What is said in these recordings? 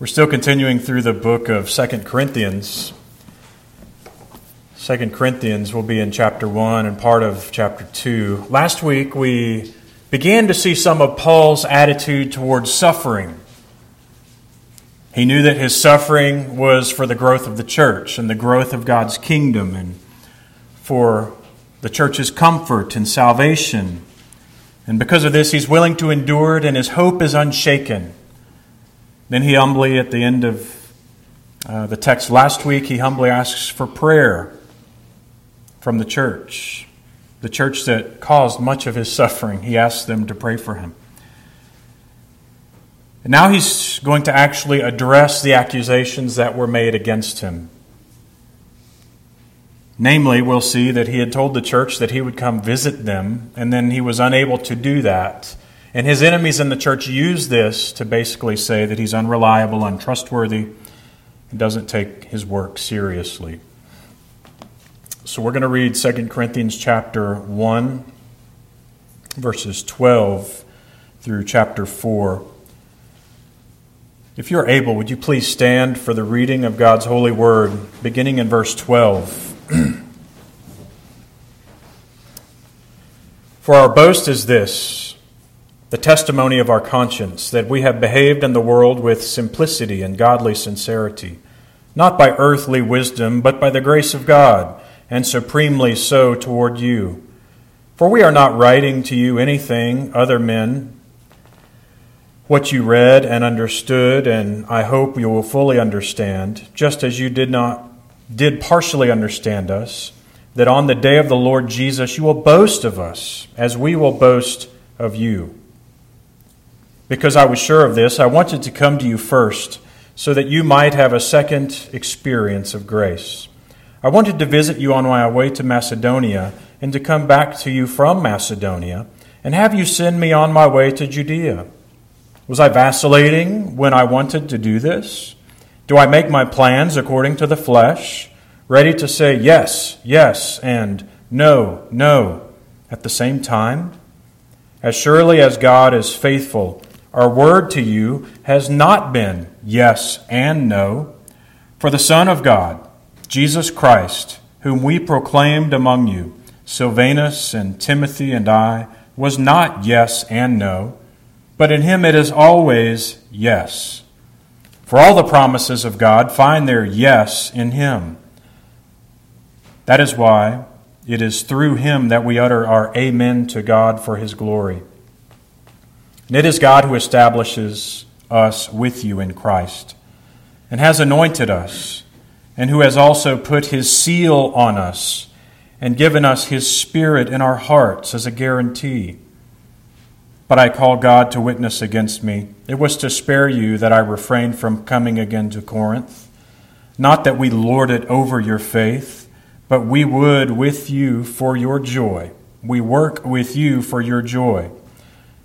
We're still continuing through the book of Second Corinthians. Second Corinthians will be in chapter 1 and part of chapter 2. Last week we began to see some of Paul's attitude towards suffering. He knew that his suffering was for the growth of the church and the growth of God's kingdom and for the church's comfort and salvation. And because of this, he's willing to endure it and his hope is unshaken. Then he humbly, at the end of uh, the text last week, he humbly asks for prayer from the church, the church that caused much of his suffering. He asks them to pray for him. And now he's going to actually address the accusations that were made against him. Namely, we'll see that he had told the church that he would come visit them, and then he was unable to do that. And his enemies in the church use this to basically say that he's unreliable, untrustworthy, and doesn't take his work seriously. So we're going to read 2 Corinthians chapter 1, verses 12 through chapter 4. If you're able, would you please stand for the reading of God's holy word, beginning in verse 12? for our boast is this the testimony of our conscience, that we have behaved in the world with simplicity and godly sincerity, not by earthly wisdom, but by the grace of God, and supremely so toward you. For we are not writing to you anything, other men, what you read and understood, and I hope you will fully understand, just as you did not did partially understand us, that on the day of the Lord Jesus you will boast of us, as we will boast of you. Because I was sure of this, I wanted to come to you first, so that you might have a second experience of grace. I wanted to visit you on my way to Macedonia, and to come back to you from Macedonia, and have you send me on my way to Judea. Was I vacillating when I wanted to do this? Do I make my plans according to the flesh, ready to say yes, yes, and no, no at the same time? As surely as God is faithful, our word to you has not been yes and no. For the Son of God, Jesus Christ, whom we proclaimed among you, Silvanus and Timothy and I, was not yes and no, but in him it is always yes. For all the promises of God find their yes in him. That is why it is through him that we utter our amen to God for his glory. And it is God who establishes us with you in Christ and has anointed us, and who has also put his seal on us and given us his spirit in our hearts as a guarantee. But I call God to witness against me. It was to spare you that I refrained from coming again to Corinth. Not that we lord it over your faith, but we would with you for your joy. We work with you for your joy.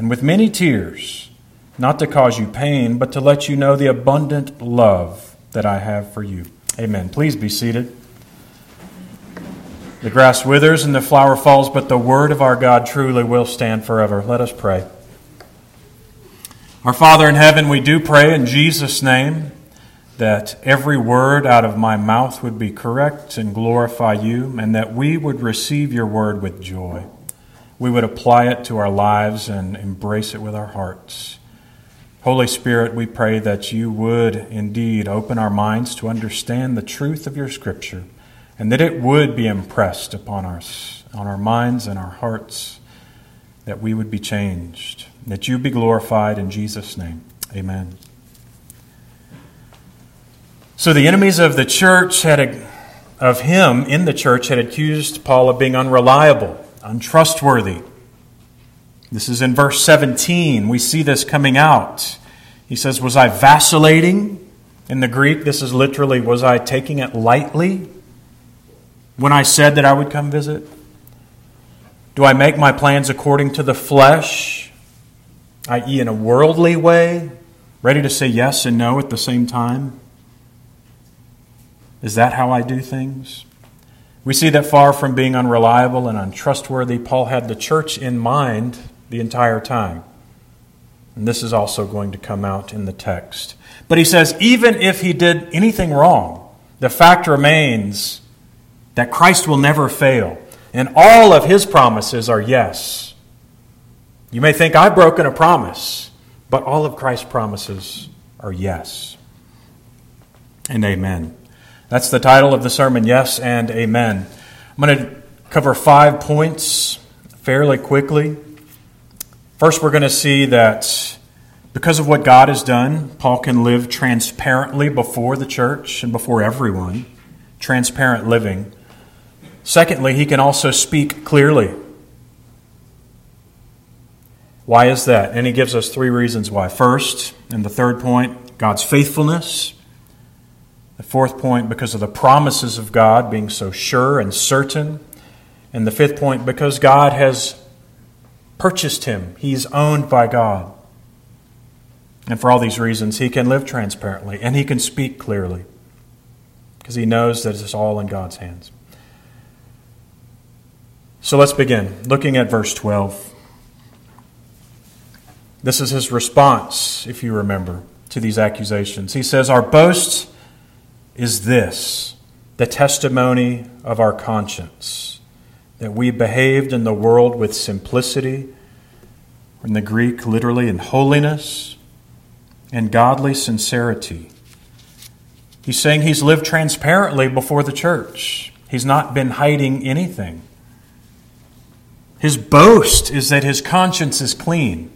and with many tears, not to cause you pain, but to let you know the abundant love that I have for you. Amen. Please be seated. The grass withers and the flower falls, but the word of our God truly will stand forever. Let us pray. Our Father in heaven, we do pray in Jesus' name that every word out of my mouth would be correct and glorify you, and that we would receive your word with joy we would apply it to our lives and embrace it with our hearts. Holy Spirit, we pray that you would indeed open our minds to understand the truth of your Scripture and that it would be impressed upon us, on our minds and our hearts, that we would be changed, that you be glorified in Jesus' name. Amen. So the enemies of the church had, of him in the church had accused Paul of being unreliable untrustworthy. This is in verse 17. We see this coming out. He says, Was I vacillating In the Greek, this is literally was I taking it lightly when I said that I would come visit? Do I make my plans according to the flesh, i.e., in a worldly way, ready to say yes and no at the same time? Is that how I do things? We see that far from being unreliable and untrustworthy, Paul had the church in mind the entire time. And this is also going to come out in the text. But he says, even if he did anything wrong, the fact remains that Christ will never fail, and all of his promises are yes. You may think I've broken a promise, but all of Christ's promises are yes and amen. That's the title of the sermon, Yes and Amen. I'm going to cover five points fairly quickly. First, we're going to see that because of what God has done, Paul can live transparently before the church and before everyone. Transparent living. Secondly, he can also speak clearly. Why is that? And he gives us three reasons why. First, and the third point, God's faithfulness. The fourth point, because of the promises of God being so sure and certain. And the fifth point, because God has purchased him, he's owned by God. And for all these reasons, he can live transparently and he can speak clearly because he knows that it's all in God's hands. So let's begin looking at verse 12. This is his response, if you remember, to these accusations. He says, Our boast is this the testimony of our conscience, that we behaved in the world with simplicity, in the Greek, literally, in holiness and godly sincerity. He's saying he's lived transparently before the church. He's not been hiding anything. His boast is that his conscience is clean.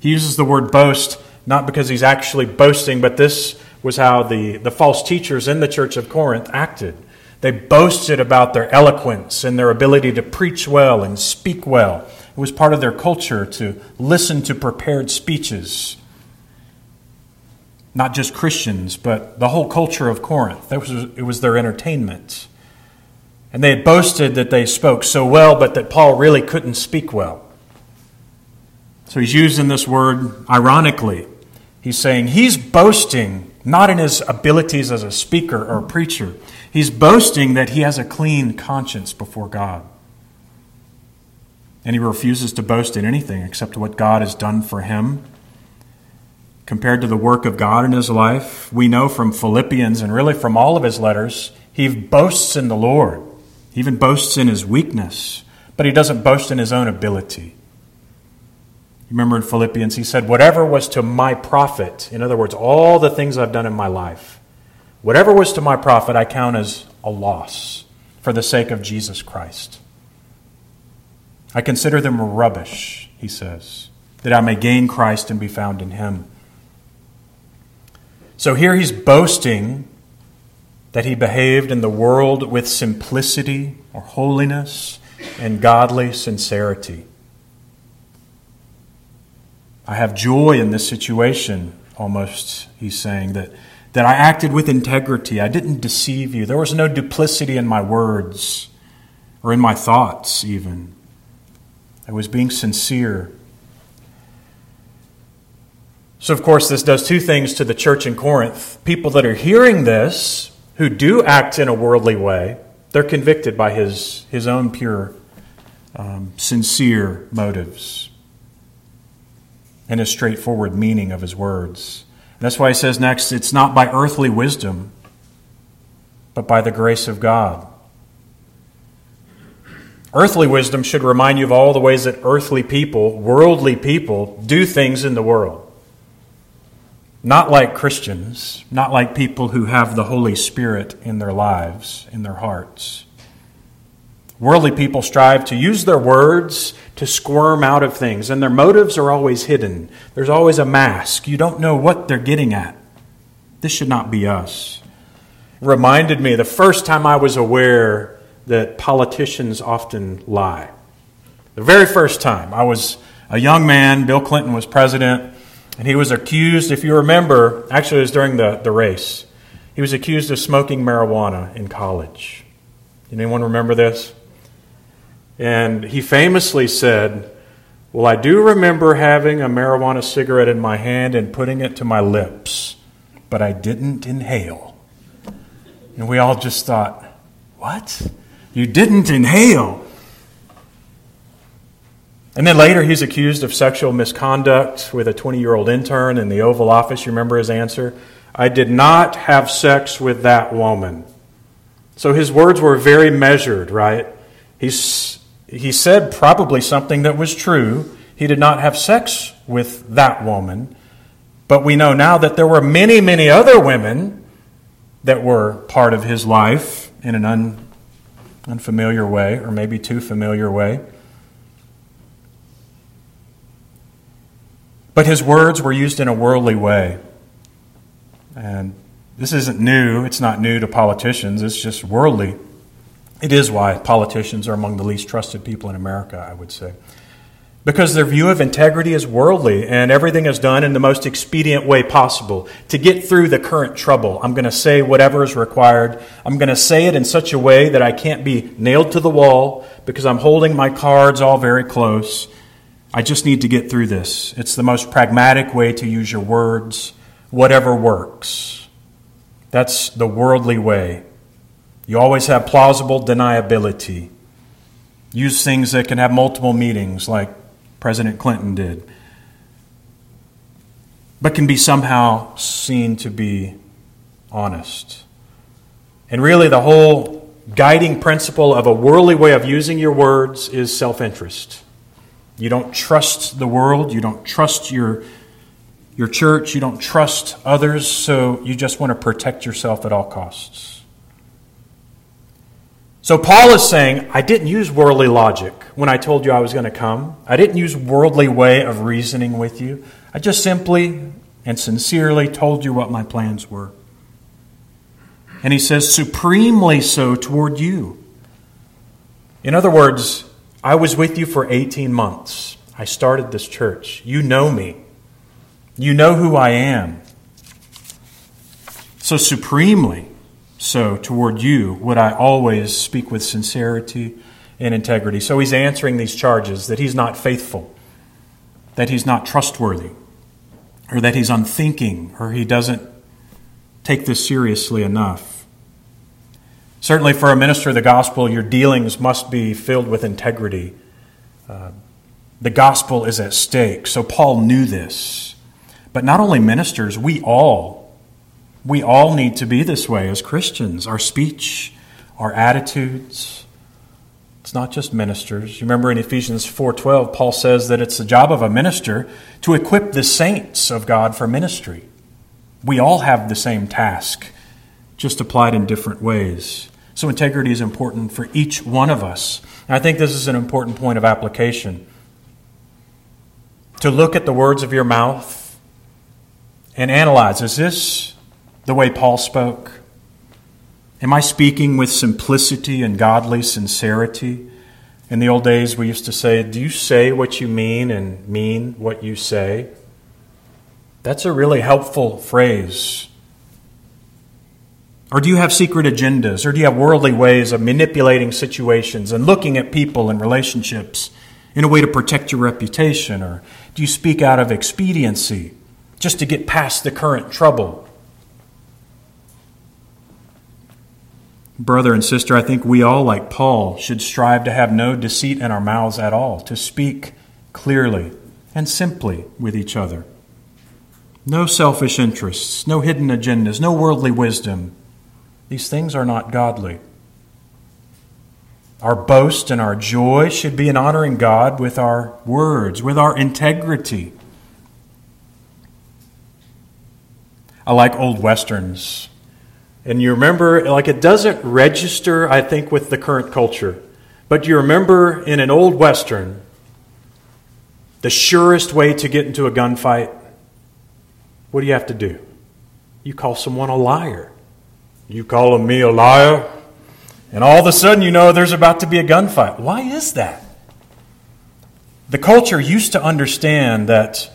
He uses the word boast not because he's actually boasting, but this was how the, the false teachers in the church of Corinth acted. They boasted about their eloquence and their ability to preach well and speak well. It was part of their culture to listen to prepared speeches. Not just Christians, but the whole culture of Corinth. That was, it was their entertainment. And they had boasted that they spoke so well, but that Paul really couldn't speak well. So he's using this word ironically. He's saying he's boasting not in his abilities as a speaker or a preacher. He's boasting that he has a clean conscience before God. And he refuses to boast in anything except what God has done for him. Compared to the work of God in his life, we know from Philippians and really from all of his letters, he boasts in the Lord. He even boasts in his weakness, but he doesn't boast in his own ability. Remember in Philippians, he said, Whatever was to my profit, in other words, all the things I've done in my life, whatever was to my profit, I count as a loss for the sake of Jesus Christ. I consider them rubbish, he says, that I may gain Christ and be found in him. So here he's boasting that he behaved in the world with simplicity or holiness and godly sincerity. I have joy in this situation, almost, he's saying, that, that I acted with integrity. I didn't deceive you. There was no duplicity in my words or in my thoughts, even. I was being sincere. So, of course, this does two things to the church in Corinth. People that are hearing this, who do act in a worldly way, they're convicted by his, his own pure, um, sincere motives and his straightforward meaning of his words. That's why he says next, it's not by earthly wisdom, but by the grace of God. Earthly wisdom should remind you of all the ways that earthly people, worldly people, do things in the world. Not like Christians, not like people who have the Holy Spirit in their lives, in their hearts. Worldly people strive to use their words to squirm out of things, and their motives are always hidden. There's always a mask. You don't know what they're getting at. This should not be us. Reminded me the first time I was aware that politicians often lie. The very first time I was a young man, Bill Clinton was president, And he was accused, if you remember, actually, it was during the, the race. He was accused of smoking marijuana in college. Anyone remember this? And he famously said, Well, I do remember having a marijuana cigarette in my hand and putting it to my lips, but I didn't inhale. And we all just thought, What? You didn't inhale? And then later, he's accused of sexual misconduct with a 20 year old intern in the Oval Office. You remember his answer? I did not have sex with that woman. So his words were very measured, right? He's, he said probably something that was true. He did not have sex with that woman. But we know now that there were many, many other women that were part of his life in an un, unfamiliar way, or maybe too familiar way. But his words were used in a worldly way. And this isn't new. It's not new to politicians. It's just worldly. It is why politicians are among the least trusted people in America, I would say. Because their view of integrity is worldly and everything is done in the most expedient way possible to get through the current trouble. I'm going to say whatever is required. I'm going to say it in such a way that I can't be nailed to the wall because I'm holding my cards all very close. I just need to get through this. It's the most pragmatic way to use your words, whatever works. That's the worldly way. You always have plausible deniability. Use things that can have multiple meanings, like President Clinton did, but can be somehow seen to be honest. And really, the whole guiding principle of a worldly way of using your words is self interest. You don't trust the world, you don't trust your, your church, you don't trust others, so you just want to protect yourself at all costs. So Paul is saying, I didn't use worldly logic when I told you I was going to come. I didn't use worldly way of reasoning with you. I just simply and sincerely told you what my plans were. And he says, supremely so toward you. In other words, I was with you for 18 months. I started this church. You know me. You know who I am. So, supremely so toward you would I always speak with sincerity and integrity. So, he's answering these charges that he's not faithful, that he's not trustworthy, or that he's unthinking, or he doesn't take this seriously enough. Certainly, for a minister of the gospel, your dealings must be filled with integrity. Uh, the gospel is at stake. So Paul knew this. But not only ministers, we all, we all need to be this way as Christians. Our speech, our attitudes. It's not just ministers. You remember in Ephesians 4:12, Paul says that it's the job of a minister to equip the saints of God for ministry. We all have the same task, just applied in different ways. So, integrity is important for each one of us. And I think this is an important point of application. To look at the words of your mouth and analyze is this the way Paul spoke? Am I speaking with simplicity and godly sincerity? In the old days, we used to say, Do you say what you mean and mean what you say? That's a really helpful phrase or do you have secret agendas? Or do you have worldly ways of manipulating situations and looking at people and relationships in a way to protect your reputation? Or do you speak out of expediency just to get past the current trouble? Brother and sister, I think we all, like Paul, should strive to have no deceit in our mouths at all, to speak clearly and simply with each other. No selfish interests, no hidden agendas, no worldly wisdom these things are not godly. Our boast and our joy should be in honoring God with our words, with our integrity. I like old westerns. And you remember, like, it doesn't register, I think, with the current culture. But you remember in an old western, the surest way to get into a gunfight, what do you have to do? You call someone a liar. You calling me a liar? And all of a sudden, you know there's about to be a gunfight. Why is that? The culture used to understand that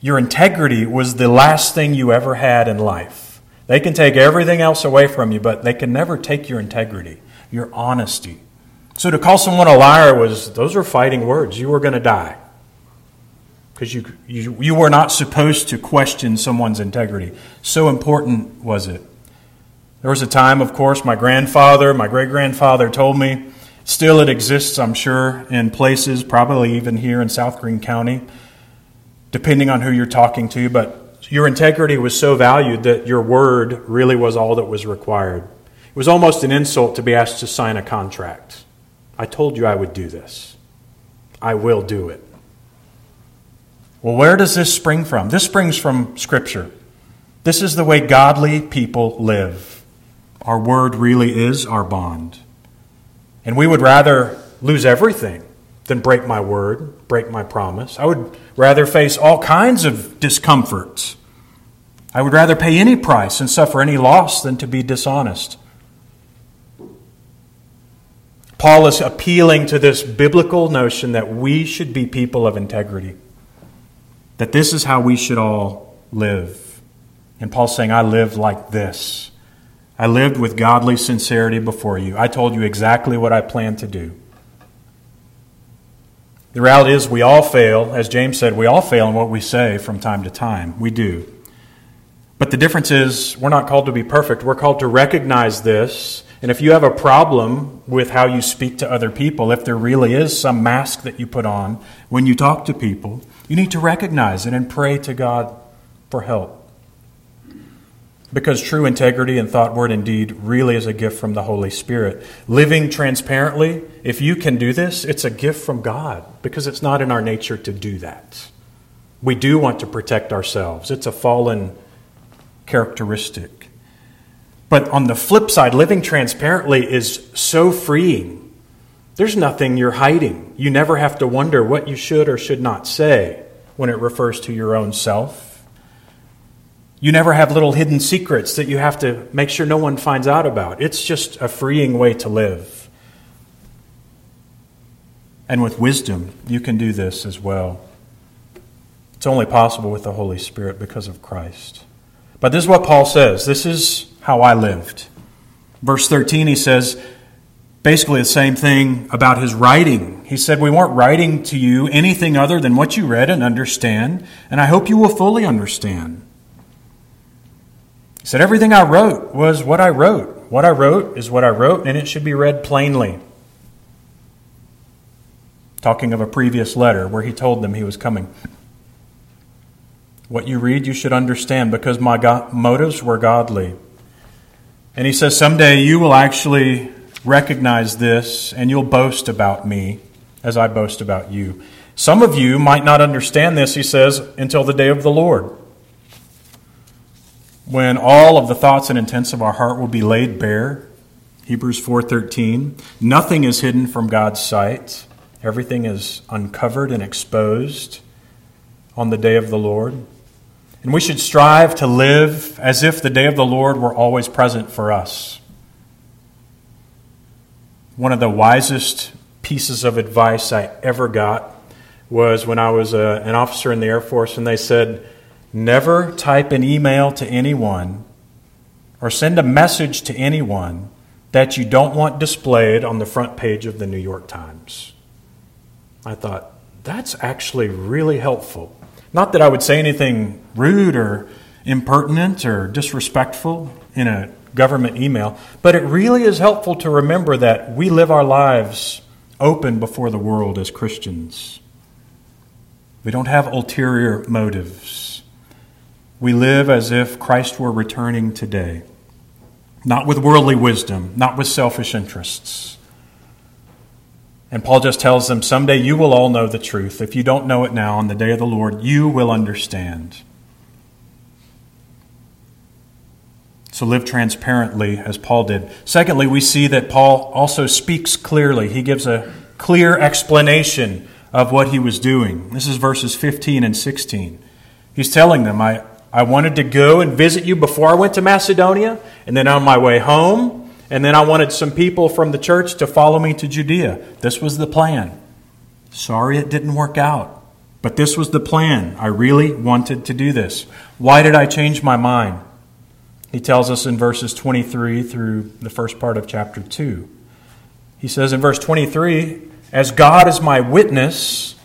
your integrity was the last thing you ever had in life. They can take everything else away from you, but they can never take your integrity, your honesty. So to call someone a liar was, those are fighting words. You were going to die. Because you, you, you were not supposed to question someone's integrity. So important was it. There was a time, of course, my grandfather, my great grandfather told me, still it exists, I'm sure, in places, probably even here in South Greene County, depending on who you're talking to, but your integrity was so valued that your word really was all that was required. It was almost an insult to be asked to sign a contract. I told you I would do this. I will do it. Well, where does this spring from? This springs from Scripture. This is the way godly people live. Our word really is our bond. And we would rather lose everything than break my word, break my promise. I would rather face all kinds of discomforts. I would rather pay any price and suffer any loss than to be dishonest. Paul is appealing to this biblical notion that we should be people of integrity, that this is how we should all live. And Paul's saying, I live like this. I lived with godly sincerity before you. I told you exactly what I planned to do. The reality is, we all fail. As James said, we all fail in what we say from time to time. We do. But the difference is, we're not called to be perfect. We're called to recognize this. And if you have a problem with how you speak to other people, if there really is some mask that you put on when you talk to people, you need to recognize it and pray to God for help. Because true integrity in thought, word, and deed really is a gift from the Holy Spirit. Living transparently, if you can do this, it's a gift from God because it's not in our nature to do that. We do want to protect ourselves, it's a fallen characteristic. But on the flip side, living transparently is so freeing. There's nothing you're hiding. You never have to wonder what you should or should not say when it refers to your own self. You never have little hidden secrets that you have to make sure no one finds out about. It's just a freeing way to live. And with wisdom, you can do this as well. It's only possible with the Holy Spirit because of Christ. But this is what Paul says this is how I lived. Verse 13, he says basically the same thing about his writing. He said, We weren't writing to you anything other than what you read and understand, and I hope you will fully understand. He said, Everything I wrote was what I wrote. What I wrote is what I wrote, and it should be read plainly. Talking of a previous letter where he told them he was coming. What you read, you should understand because my motives were godly. And he says, Someday you will actually recognize this and you'll boast about me as I boast about you. Some of you might not understand this, he says, until the day of the Lord when all of the thoughts and intents of our heart will be laid bare. Hebrews 4:13. Nothing is hidden from God's sight. Everything is uncovered and exposed on the day of the Lord. And we should strive to live as if the day of the Lord were always present for us. One of the wisest pieces of advice I ever got was when I was a, uh, an officer in the Air Force, and they said, Never type an email to anyone or send a message to anyone that you don't want displayed on the front page of the New York Times. I thought, that's actually really helpful. Not that I would say anything rude or impertinent or disrespectful in a government email, but it really is helpful to remember that we live our lives open before the world as Christians. We don't have ulterior motives. We live as if Christ were returning today, not with worldly wisdom, not with selfish interests. And Paul just tells them, someday you will all know the truth. If you don't know it now, on the day of the Lord, you will understand. So live transparently as Paul did. Secondly, we see that Paul also speaks clearly. He gives a clear explanation of what he was doing. This is verses 15 and 16. He's telling them, I, I wanted to go and visit you before I went to Macedonia, and then on my way home, and then I wanted some people from the church to follow me to Judea. This was the plan. Sorry it didn't work out. But this was the plan. I really wanted to do this. Why did I change my mind? He tells us in verses 23 through the first part of chapter 2. He says in verse 23 As God is my witness,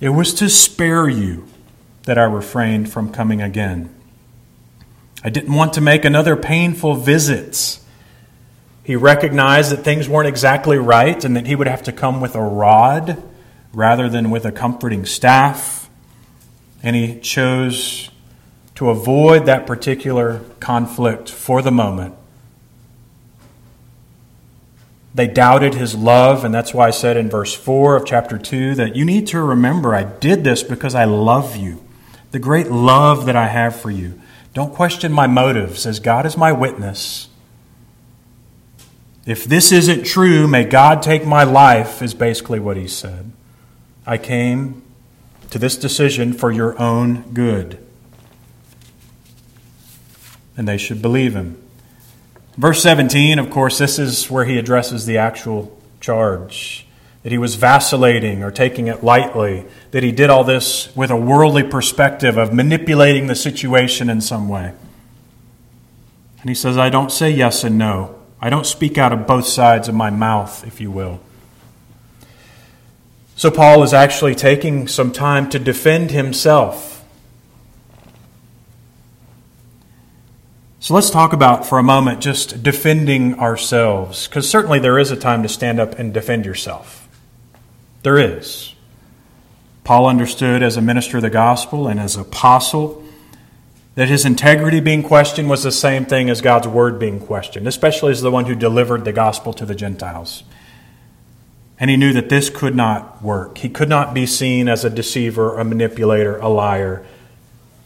it was to spare you that I refrained from coming again. I didn't want to make another painful visit. He recognized that things weren't exactly right and that he would have to come with a rod rather than with a comforting staff. And he chose to avoid that particular conflict for the moment. They doubted his love, and that's why I said in verse 4 of chapter 2 that you need to remember I did this because I love you. The great love that I have for you. Don't question my motives, as God is my witness. If this isn't true, may God take my life, is basically what he said. I came to this decision for your own good and they should believe him. Verse 17, of course, this is where he addresses the actual charge that he was vacillating or taking it lightly, that he did all this with a worldly perspective of manipulating the situation in some way. And he says, I don't say yes and no. I don't speak out of both sides of my mouth, if you will. So, Paul is actually taking some time to defend himself So let's talk about for a moment just defending ourselves, because certainly there is a time to stand up and defend yourself. There is. Paul understood as a minister of the gospel and as apostle that his integrity being questioned was the same thing as God's word being questioned, especially as the one who delivered the gospel to the Gentiles. And he knew that this could not work. He could not be seen as a deceiver, a manipulator, a liar.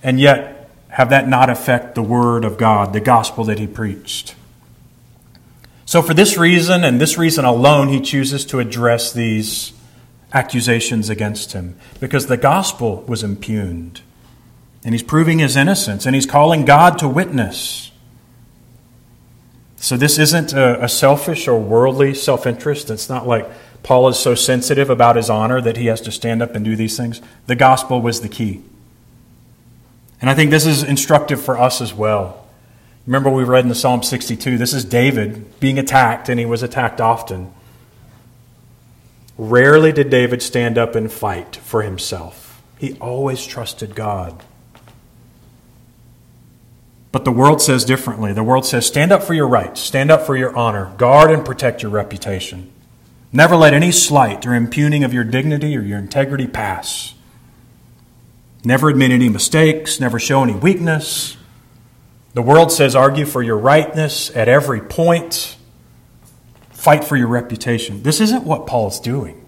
And yet, have that not affect the word of God, the gospel that he preached. So, for this reason and this reason alone, he chooses to address these accusations against him because the gospel was impugned. And he's proving his innocence and he's calling God to witness. So, this isn't a, a selfish or worldly self interest. It's not like Paul is so sensitive about his honor that he has to stand up and do these things. The gospel was the key. And I think this is instructive for us as well. Remember, we read in the Psalm 62, this is David being attacked, and he was attacked often. Rarely did David stand up and fight for himself, he always trusted God. But the world says differently. The world says stand up for your rights, stand up for your honor, guard and protect your reputation. Never let any slight or impugning of your dignity or your integrity pass. Never admit any mistakes, never show any weakness. The world says argue for your rightness at every point, fight for your reputation. This isn't what Paul's doing.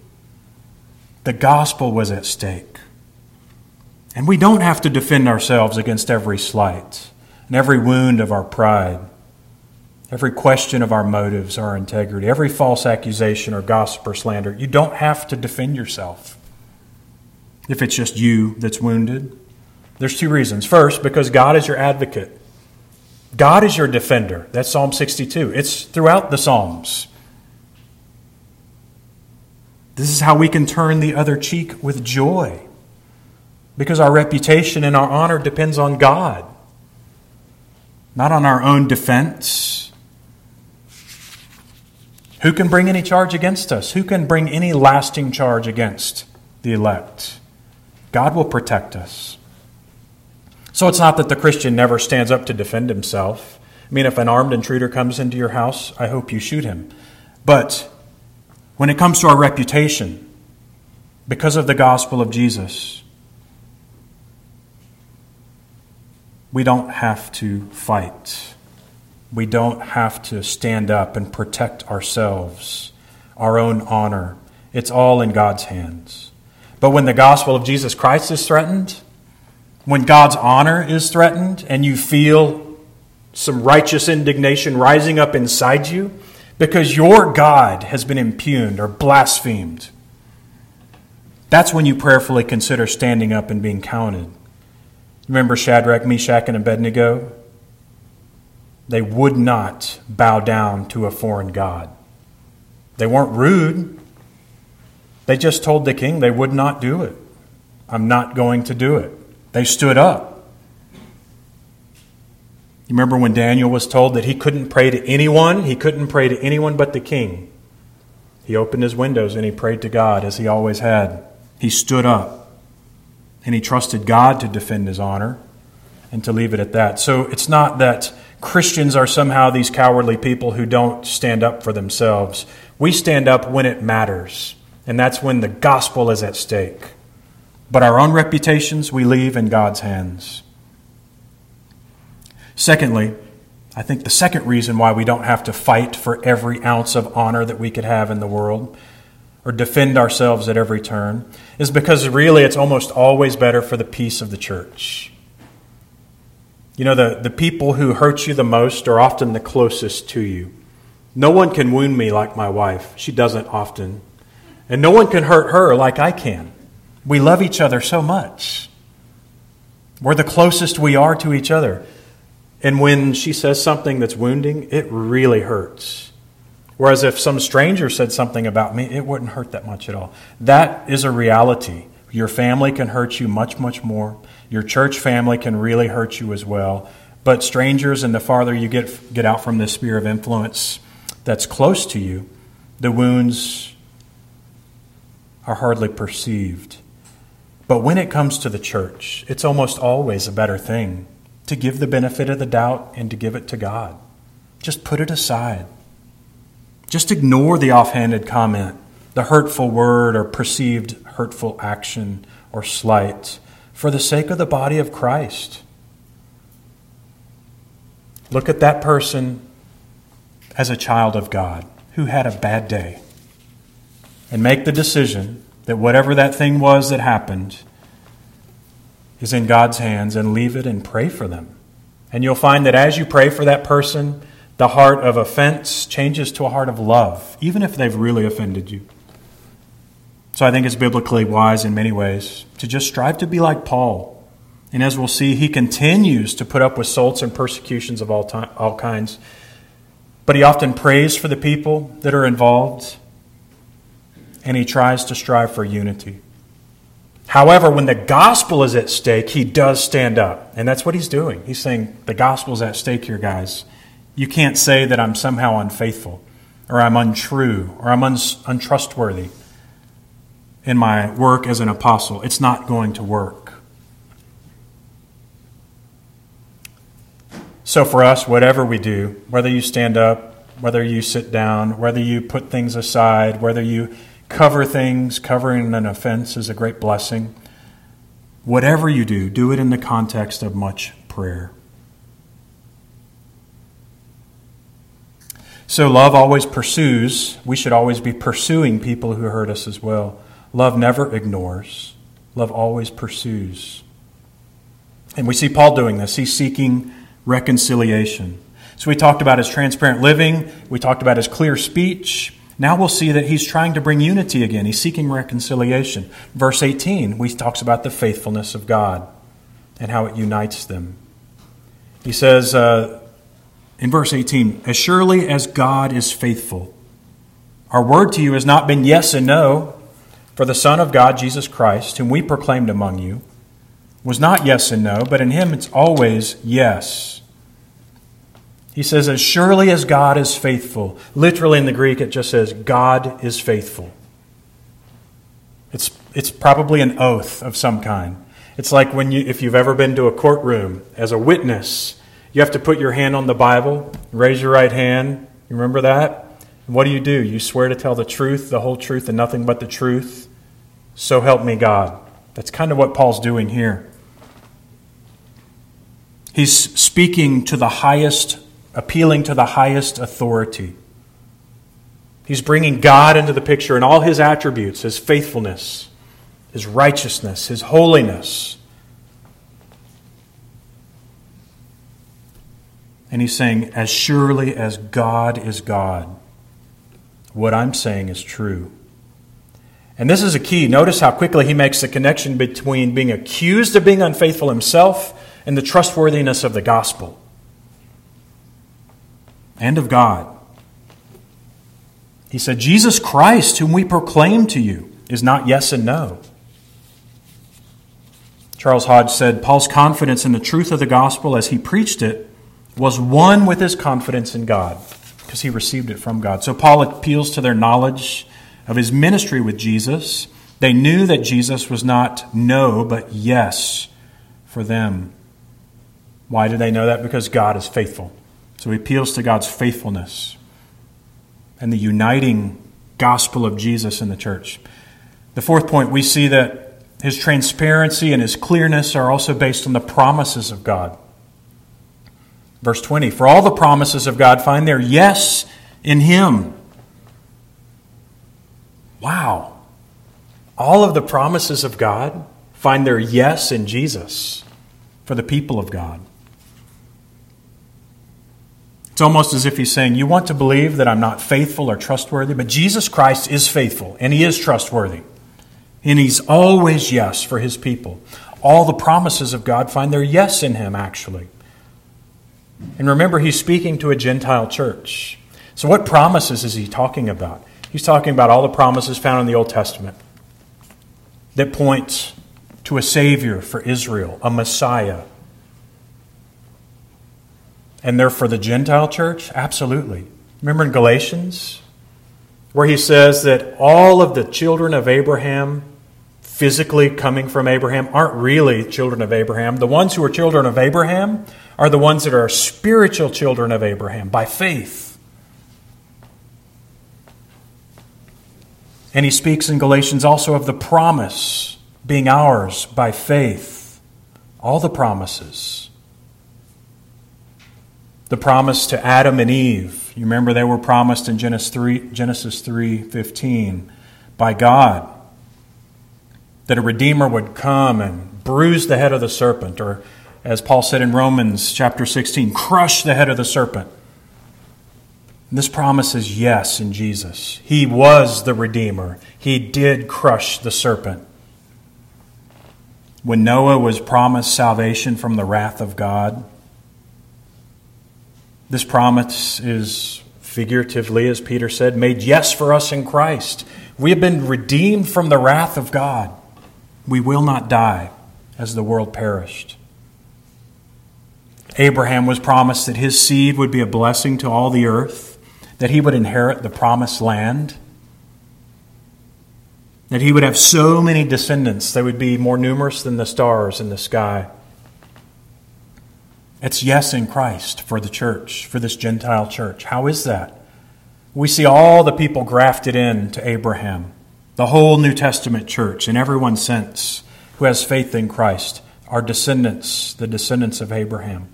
The gospel was at stake. And we don't have to defend ourselves against every slight and every wound of our pride, every question of our motives, our integrity, every false accusation or gossip or slander. You don't have to defend yourself if it's just you that's wounded? There's two reasons. First, because God is your advocate. God is your defender. That's Psalm 62. It's throughout the Psalms. This is how we can turn the other cheek with joy. Because our reputation and our honor depends on God, not on our own defense. Who can bring any charge against us? Who can bring any lasting charge against the elect? God will protect us. So it's not that the Christian never stands up to defend himself. I mean, if an armed intruder comes into your house, I hope you shoot him. But when it comes to our reputation, because of the gospel of Jesus, we don't have to fight. We don't have to stand up and protect ourselves, our own honor. It's all in God's hands. But when the gospel of Jesus Christ is threatened, when God's honor is threatened, and you feel some righteous indignation rising up inside you because your God has been impugned or blasphemed, that's when you prayerfully consider standing up and being counted. Remember Shadrach, Meshach, and Abednego? They would not bow down to a foreign God. They weren't rude, they just told the king they would not do it. I'm not going to do it. They stood up. You remember when Daniel was told that he couldn't pray to anyone? He couldn't pray to anyone but the king. He opened his windows and he prayed to God as he always had. He stood up and he trusted God to defend his honor and to leave it at that. So it's not that Christians are somehow these cowardly people who don't stand up for themselves. We stand up when it matters, and that's when the gospel is at stake. But our own reputations we leave in God's hands. Secondly, I think the second reason why we don't have to fight for every ounce of honor that we could have in the world or defend ourselves at every turn is because really it's almost always better for the peace of the church. You know, the, the people who hurt you the most are often the closest to you. No one can wound me like my wife. She doesn't often. And no one can hurt her like I can. We love each other so much. We're the closest we are to each other. And when she says something that's wounding, it really hurts. Whereas if some stranger said something about me, it wouldn't hurt that much at all. That is a reality. Your family can hurt you much, much more. Your church family can really hurt you as well. But strangers, and the farther you get, get out from this sphere of influence that's close to you, the wounds are hardly perceived. But when it comes to the church, it's almost always a better thing to give the benefit of the doubt and to give it to God. Just put it aside. Just ignore the offhanded comment, the hurtful word or perceived hurtful action or slight for the sake of the body of Christ. Look at that person as a child of God who had a bad day and make the decision that whatever that thing was that happened, is in God's hands and leave it and pray for them. And you'll find that as you pray for that person, the heart of offense changes to a heart of love, even if they've really offended you. So I think it's biblically wise in many ways to just strive to be like Paul. And as we'll see, he continues to put up with assaults and persecutions of all, time, all kinds. But he often prays for the people that are involved, and he tries to strive for unity. However, when the gospel is at stake, he does stand up. And that's what he's doing. He's saying, The gospel is at stake here, guys. You can't say that I'm somehow unfaithful, or I'm untrue, or I'm un- untrustworthy in my work as an apostle. It's not going to work. So, for us, whatever we do, whether you stand up, whether you sit down, whether you put things aside, whether you cover things. Covering an offense is a great blessing. Whatever you do, do it in the context of much prayer. So, love always pursues. We should always be pursuing people who hurt us as well. Love never ignores, love always pursues. And we see Paul doing this. He's seeking reconciliation. So, we talked about his transparent living, we talked about his clear speech. Now we'll see that he's trying to bring unity again. He's seeking reconciliation. Verse 18, he talks about the faithfulness of God and how it unites them. He says uh, in verse 18, As surely as God is faithful, our word to you has not been yes and no, for the Son of God, Jesus Christ, whom we proclaimed among you, was not yes and no, but in him it's always yes. He says, As surely as God is faithful. Literally in the Greek, it just says, God is faithful. It's, it's probably an oath of some kind. It's like when you, if you've ever been to a courtroom as a witness, you have to put your hand on the Bible, raise your right hand. You remember that? And what do you do? You swear to tell the truth, the whole truth, and nothing but the truth. So help me God. That's kind of what Paul's doing here. He's speaking to the highest appealing to the highest authority. He's bringing God into the picture and all his attributes, his faithfulness, his righteousness, his holiness. And he's saying, as surely as God is God, what I'm saying is true. And this is a key. Notice how quickly he makes the connection between being accused of being unfaithful himself and the trustworthiness of the gospel and of God. He said, Jesus Christ, whom we proclaim to you, is not yes and no. Charles Hodge said Paul's confidence in the truth of the gospel as he preached it was one with his confidence in God because he received it from God. So Paul appeals to their knowledge of his ministry with Jesus. They knew that Jesus was not no, but yes for them. Why do they know that? Because God is faithful. So he appeals to God's faithfulness and the uniting gospel of Jesus in the church. The fourth point, we see that his transparency and his clearness are also based on the promises of God. Verse 20 For all the promises of God find their yes in him. Wow. All of the promises of God find their yes in Jesus for the people of God. It's almost as if he's saying, You want to believe that I'm not faithful or trustworthy, but Jesus Christ is faithful and he is trustworthy. And he's always yes for his people. All the promises of God find their yes in him, actually. And remember, he's speaking to a Gentile church. So, what promises is he talking about? He's talking about all the promises found in the Old Testament that point to a Savior for Israel, a Messiah. And they're for the Gentile church? Absolutely. Remember in Galatians, where he says that all of the children of Abraham physically coming from Abraham aren't really children of Abraham. The ones who are children of Abraham are the ones that are spiritual children of Abraham by faith. And he speaks in Galatians also of the promise being ours by faith. All the promises. The promise to Adam and Eve. You remember they were promised in Genesis 3, Genesis 3:15 by God that a Redeemer would come and bruise the head of the serpent, or as Paul said in Romans chapter 16, crush the head of the serpent. And this promise is yes in Jesus. He was the Redeemer, He did crush the serpent. When Noah was promised salvation from the wrath of God, this promise is figuratively, as Peter said, made yes for us in Christ. We have been redeemed from the wrath of God. We will not die as the world perished. Abraham was promised that his seed would be a blessing to all the earth, that he would inherit the promised land, that he would have so many descendants that would be more numerous than the stars in the sky. It's yes in Christ for the church, for this Gentile church. How is that? We see all the people grafted in to Abraham the whole New Testament church, in every sense, who has faith in Christ, are descendants, the descendants of Abraham.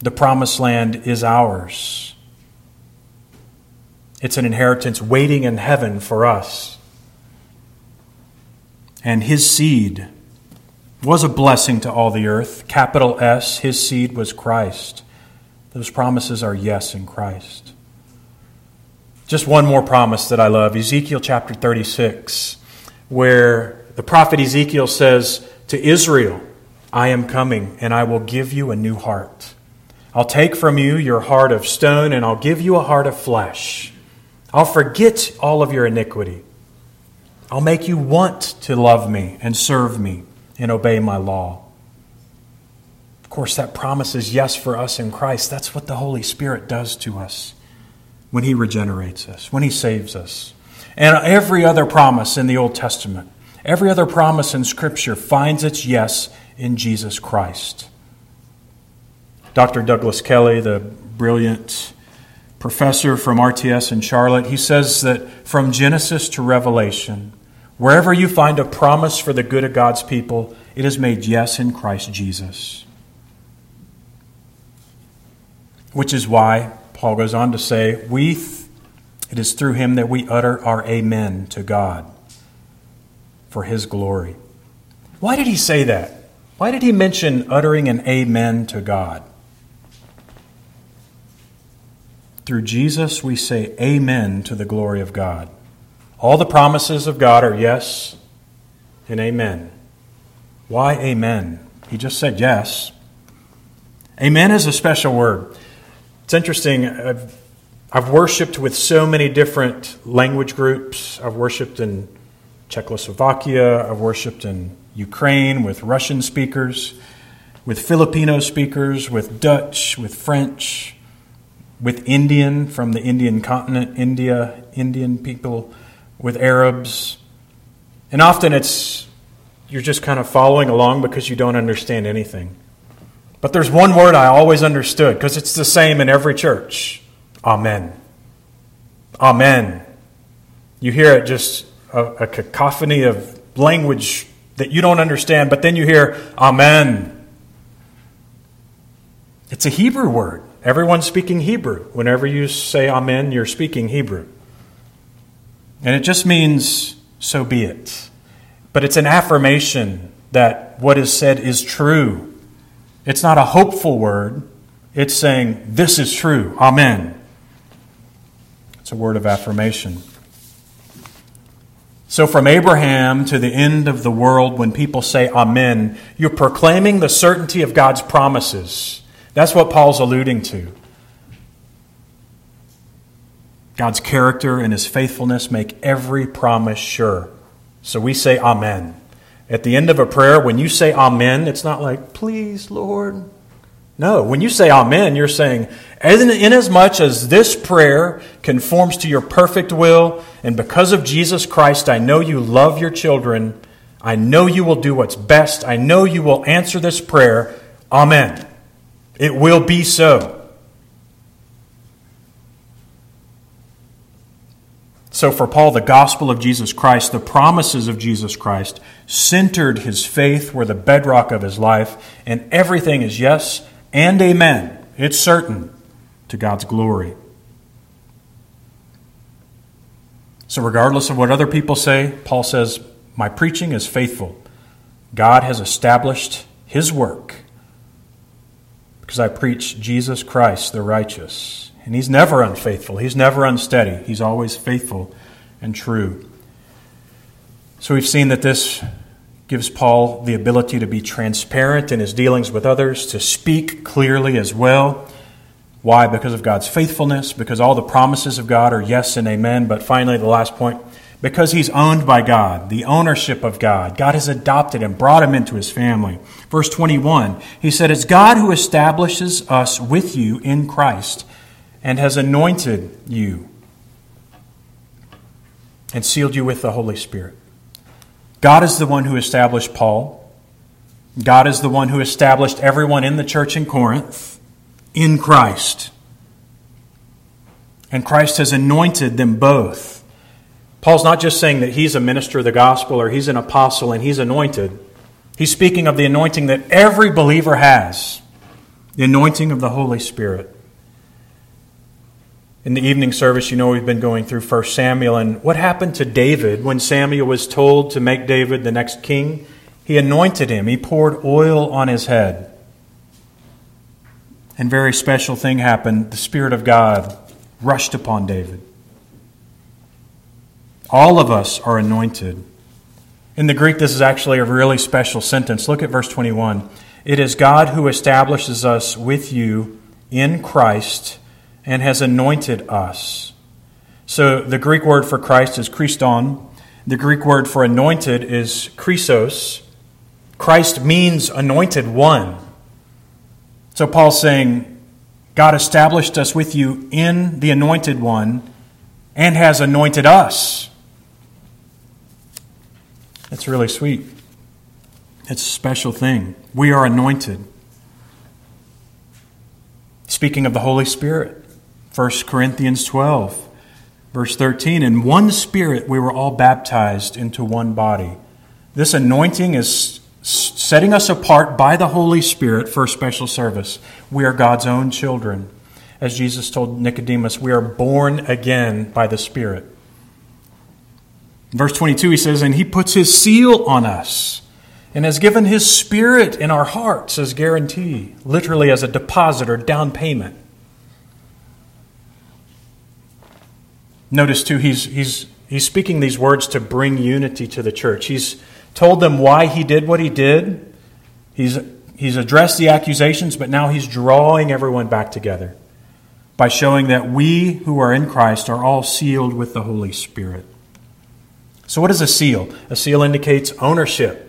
The promised land is ours. It's an inheritance waiting in heaven for us. And his seed was a blessing to all the earth. Capital S, his seed was Christ. Those promises are yes in Christ. Just one more promise that I love Ezekiel chapter 36, where the prophet Ezekiel says to Israel, I am coming and I will give you a new heart. I'll take from you your heart of stone and I'll give you a heart of flesh. I'll forget all of your iniquity. I'll make you want to love me and serve me and obey my law. Of course, that promise is yes for us in Christ. That's what the Holy Spirit does to us when He regenerates us, when He saves us. And every other promise in the Old Testament, every other promise in Scripture finds its yes in Jesus Christ. Dr. Douglas Kelly, the brilliant professor from RTS in Charlotte, he says that from Genesis to Revelation, wherever you find a promise for the good of God's people, it is made yes in Christ Jesus. Which is why Paul goes on to say, we it is through him that we utter our amen to God for his glory. Why did he say that? Why did he mention uttering an amen to God? Through Jesus, we say amen to the glory of God. All the promises of God are yes and amen. Why amen? He just said yes. Amen is a special word. It's interesting. I've, I've worshiped with so many different language groups. I've worshiped in Czechoslovakia. I've worshiped in Ukraine, with Russian speakers, with Filipino speakers, with Dutch, with French, with Indian from the Indian continent, India, Indian people, with Arabs. And often it's you're just kind of following along because you don't understand anything. But there's one word I always understood because it's the same in every church Amen. Amen. You hear it just a, a cacophony of language that you don't understand, but then you hear Amen. It's a Hebrew word. Everyone's speaking Hebrew. Whenever you say Amen, you're speaking Hebrew. And it just means, so be it. But it's an affirmation that what is said is true. It's not a hopeful word, it's saying, This is true. Amen. It's a word of affirmation. So, from Abraham to the end of the world, when people say Amen, you're proclaiming the certainty of God's promises. That's what Paul's alluding to. God's character and his faithfulness make every promise sure. So we say Amen. At the end of a prayer, when you say Amen, it's not like, please, Lord. No, when you say Amen, you're saying, inasmuch as this prayer conforms to your perfect will, and because of Jesus Christ, I know you love your children, I know you will do what's best, I know you will answer this prayer. Amen. It will be so. So, for Paul, the gospel of Jesus Christ, the promises of Jesus Christ, centered his faith, were the bedrock of his life, and everything is yes and amen. It's certain to God's glory. So, regardless of what other people say, Paul says, My preaching is faithful. God has established his work because I preach Jesus Christ the righteous. And he's never unfaithful, he's never unsteady, he's always faithful and true. So we've seen that this gives Paul the ability to be transparent in his dealings with others, to speak clearly as well. Why? Because of God's faithfulness, because all the promises of God are yes and amen. But finally, the last point, because he's owned by God, the ownership of God. God has adopted him, brought him into his family. Verse 21, he said, It's God who establishes us with you in Christ and has anointed you and sealed you with the Holy Spirit. God is the one who established Paul. God is the one who established everyone in the church in Corinth in Christ. And Christ has anointed them both. Paul's not just saying that he's a minister of the gospel or he's an apostle and he's anointed. He's speaking of the anointing that every believer has the anointing of the Holy Spirit in the evening service, you know, we've been going through 1 Samuel. And what happened to David when Samuel was told to make David the next king? He anointed him, he poured oil on his head. And very special thing happened. The Spirit of God rushed upon David. All of us are anointed. In the Greek, this is actually a really special sentence. Look at verse 21. It is God who establishes us with you in Christ and has anointed us. So the Greek word for Christ is Christon. The Greek word for anointed is Christos. Christ means anointed one. So Paul's saying, God established us with you in the anointed one and has anointed us. It's really sweet. It's a special thing. We are anointed. Speaking of the Holy Spirit, 1 Corinthians 12, verse 13. In one spirit we were all baptized into one body. This anointing is setting us apart by the Holy Spirit for a special service. We are God's own children. As Jesus told Nicodemus, we are born again by the Spirit. verse 22, he says, And he puts his seal on us and has given his Spirit in our hearts as guarantee, literally as a deposit or down payment. Notice, too, he's, he's, he's speaking these words to bring unity to the church. He's told them why he did what he did. He's, he's addressed the accusations, but now he's drawing everyone back together by showing that we who are in Christ are all sealed with the Holy Spirit. So, what is a seal? A seal indicates ownership.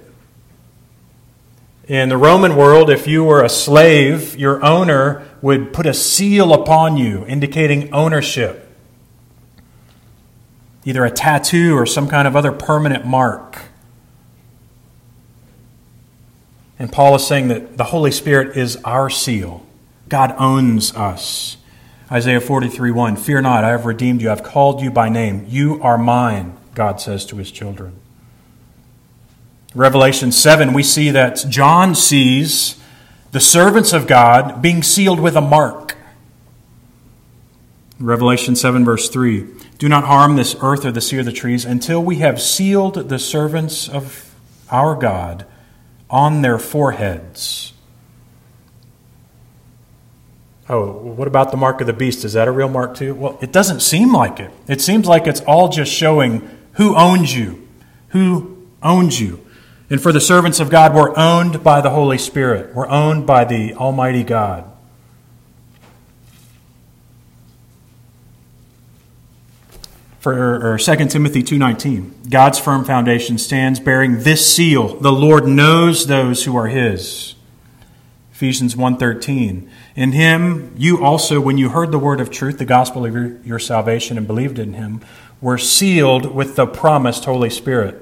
In the Roman world, if you were a slave, your owner would put a seal upon you indicating ownership, either a tattoo or some kind of other permanent mark. And Paul is saying that the Holy Spirit is our seal. God owns us. Isaiah 43 1 Fear not, I have redeemed you, I've called you by name. You are mine, God says to his children. Revelation 7, we see that John sees the servants of God being sealed with a mark. Revelation 7, verse 3 Do not harm this earth or the sea or the trees until we have sealed the servants of our God on their foreheads. Oh, what about the mark of the beast? Is that a real mark too? Well, it doesn't seem like it. It seems like it's all just showing who owns you. Who owns you. And for the servants of God, we're owned by the Holy Spirit. We're owned by the Almighty God. For 2 Timothy 2:19, God's firm foundation stands bearing this seal: the Lord knows those who are his. Ephesians 1:13, in him you also when you heard the word of truth, the gospel of your, your salvation and believed in him, were sealed with the promised Holy Spirit.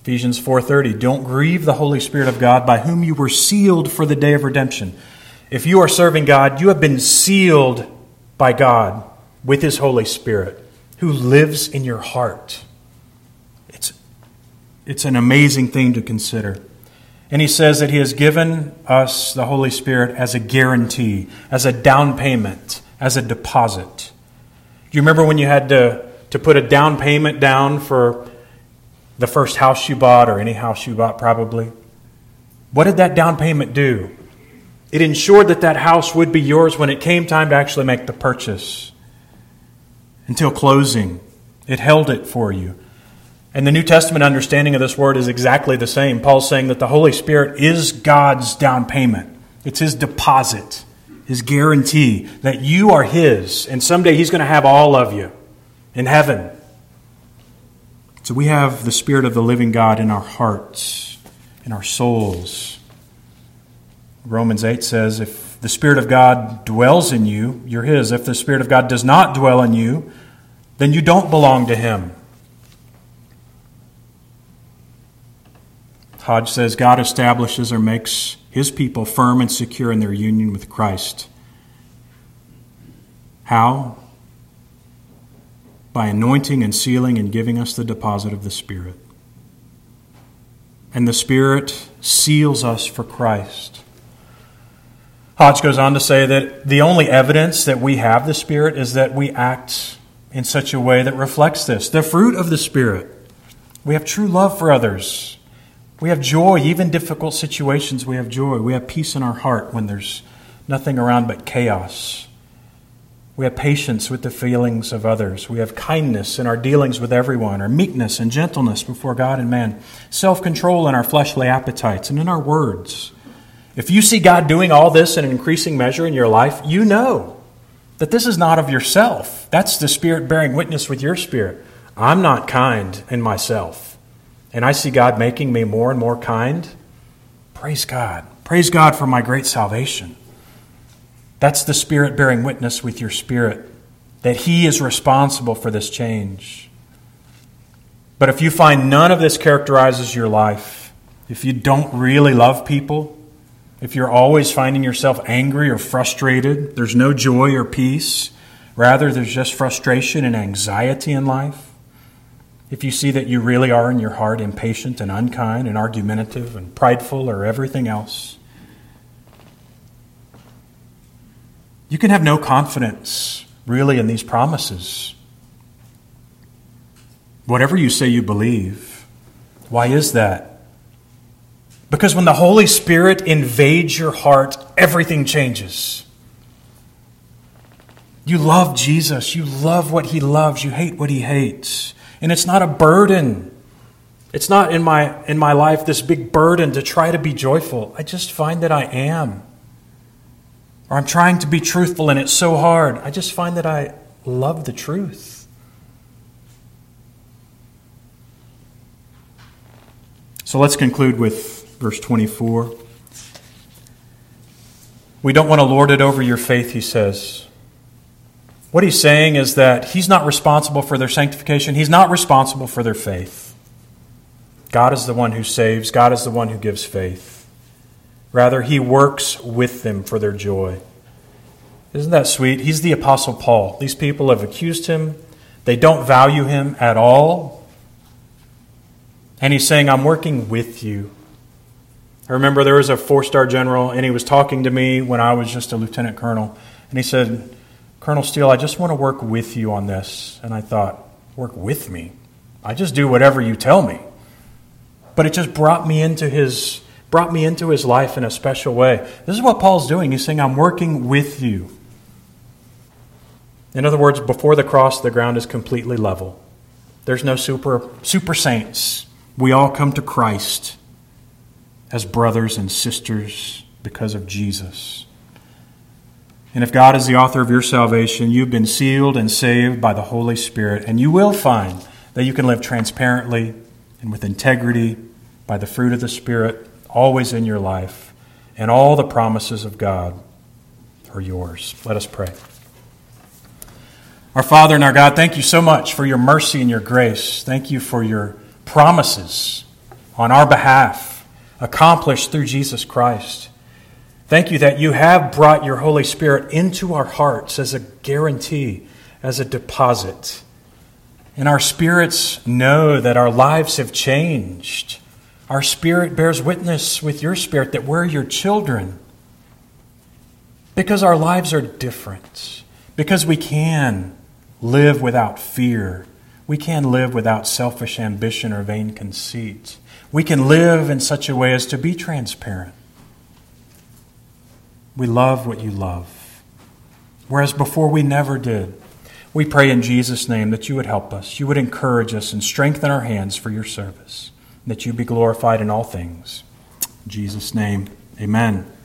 Ephesians 4:30 Don't grieve the Holy Spirit of God by whom you were sealed for the day of redemption. If you are serving God, you have been sealed by God with his Holy Spirit who lives in your heart. It's it's an amazing thing to consider. And he says that he has given us the Holy Spirit as a guarantee, as a down payment, as a deposit. Do you remember when you had to, to put a down payment down for the first house you bought, or any house you bought probably. What did that down payment do? It ensured that that house would be yours when it came time to actually make the purchase. Until closing, it held it for you. And the New Testament understanding of this word is exactly the same. Paul's saying that the Holy Spirit is God's down payment, it's His deposit, His guarantee that you are His, and someday He's going to have all of you in heaven. So we have the Spirit of the living God in our hearts, in our souls. Romans 8 says, If the Spirit of God dwells in you, you're His. If the Spirit of God does not dwell in you, then you don't belong to Him. Hodge says God establishes or makes His people firm and secure in their union with Christ. How? by anointing and sealing and giving us the deposit of the Spirit. And the Spirit seals us for Christ. Hodge goes on to say that the only evidence that we have the Spirit is that we act in such a way that reflects this. The fruit of the Spirit. We have true love for others. We have joy, even difficult situations, we have joy. We have peace in our heart when there's nothing around but chaos. We have patience with the feelings of others. We have kindness in our dealings with everyone, or meekness and gentleness before God and man, self control in our fleshly appetites and in our words. If you see God doing all this in an increasing measure in your life, you know that this is not of yourself. That's the Spirit bearing witness with your spirit. I'm not kind in myself. And I see God making me more and more kind. Praise God. Praise God for my great salvation. That's the Spirit bearing witness with your spirit that He is responsible for this change. But if you find none of this characterizes your life, if you don't really love people, if you're always finding yourself angry or frustrated, there's no joy or peace, rather, there's just frustration and anxiety in life, if you see that you really are in your heart impatient and unkind and argumentative and prideful or everything else, you can have no confidence really in these promises. Whatever you say you believe, why is that? Because when the Holy Spirit invades your heart, everything changes. You love Jesus. You love what he loves. You hate what he hates. And it's not a burden. It's not in my, in my life this big burden to try to be joyful. I just find that I am. Or I'm trying to be truthful and it's so hard. I just find that I love the truth. So let's conclude with verse 24. We don't want to lord it over your faith, he says. What he's saying is that he's not responsible for their sanctification, he's not responsible for their faith. God is the one who saves, God is the one who gives faith. Rather, he works with them for their joy. Isn't that sweet? He's the Apostle Paul. These people have accused him, they don't value him at all. And he's saying, I'm working with you. I remember there was a four star general, and he was talking to me when I was just a lieutenant colonel. And he said, Colonel Steele, I just want to work with you on this. And I thought, work with me? I just do whatever you tell me. But it just brought me into his brought me into his life in a special way. This is what Paul's doing. He's saying, I'm working with you. In other words, before the cross, the ground is completely level. There's no super, super saints. We all come to Christ as brothers and sisters because of Jesus. And if God is the author of your salvation, you've been sealed and saved by the Holy Spirit, and you will find that you can live transparently and with integrity by the fruit of the Spirit always in your life, and all the promises of God are yours. Let us pray. Our Father and our God, thank you so much for your mercy and your grace. Thank you for your promises on our behalf, accomplished through Jesus Christ. Thank you that you have brought your Holy Spirit into our hearts as a guarantee, as a deposit. And our spirits know that our lives have changed. Our spirit bears witness with your spirit that we're your children. Because our lives are different. Because we can live without fear. We can live without selfish ambition or vain conceit. We can live in such a way as to be transparent. We love what you love, whereas before we never did. We pray in Jesus' name that you would help us, you would encourage us, and strengthen our hands for your service, that you be glorified in all things. In Jesus' name, amen.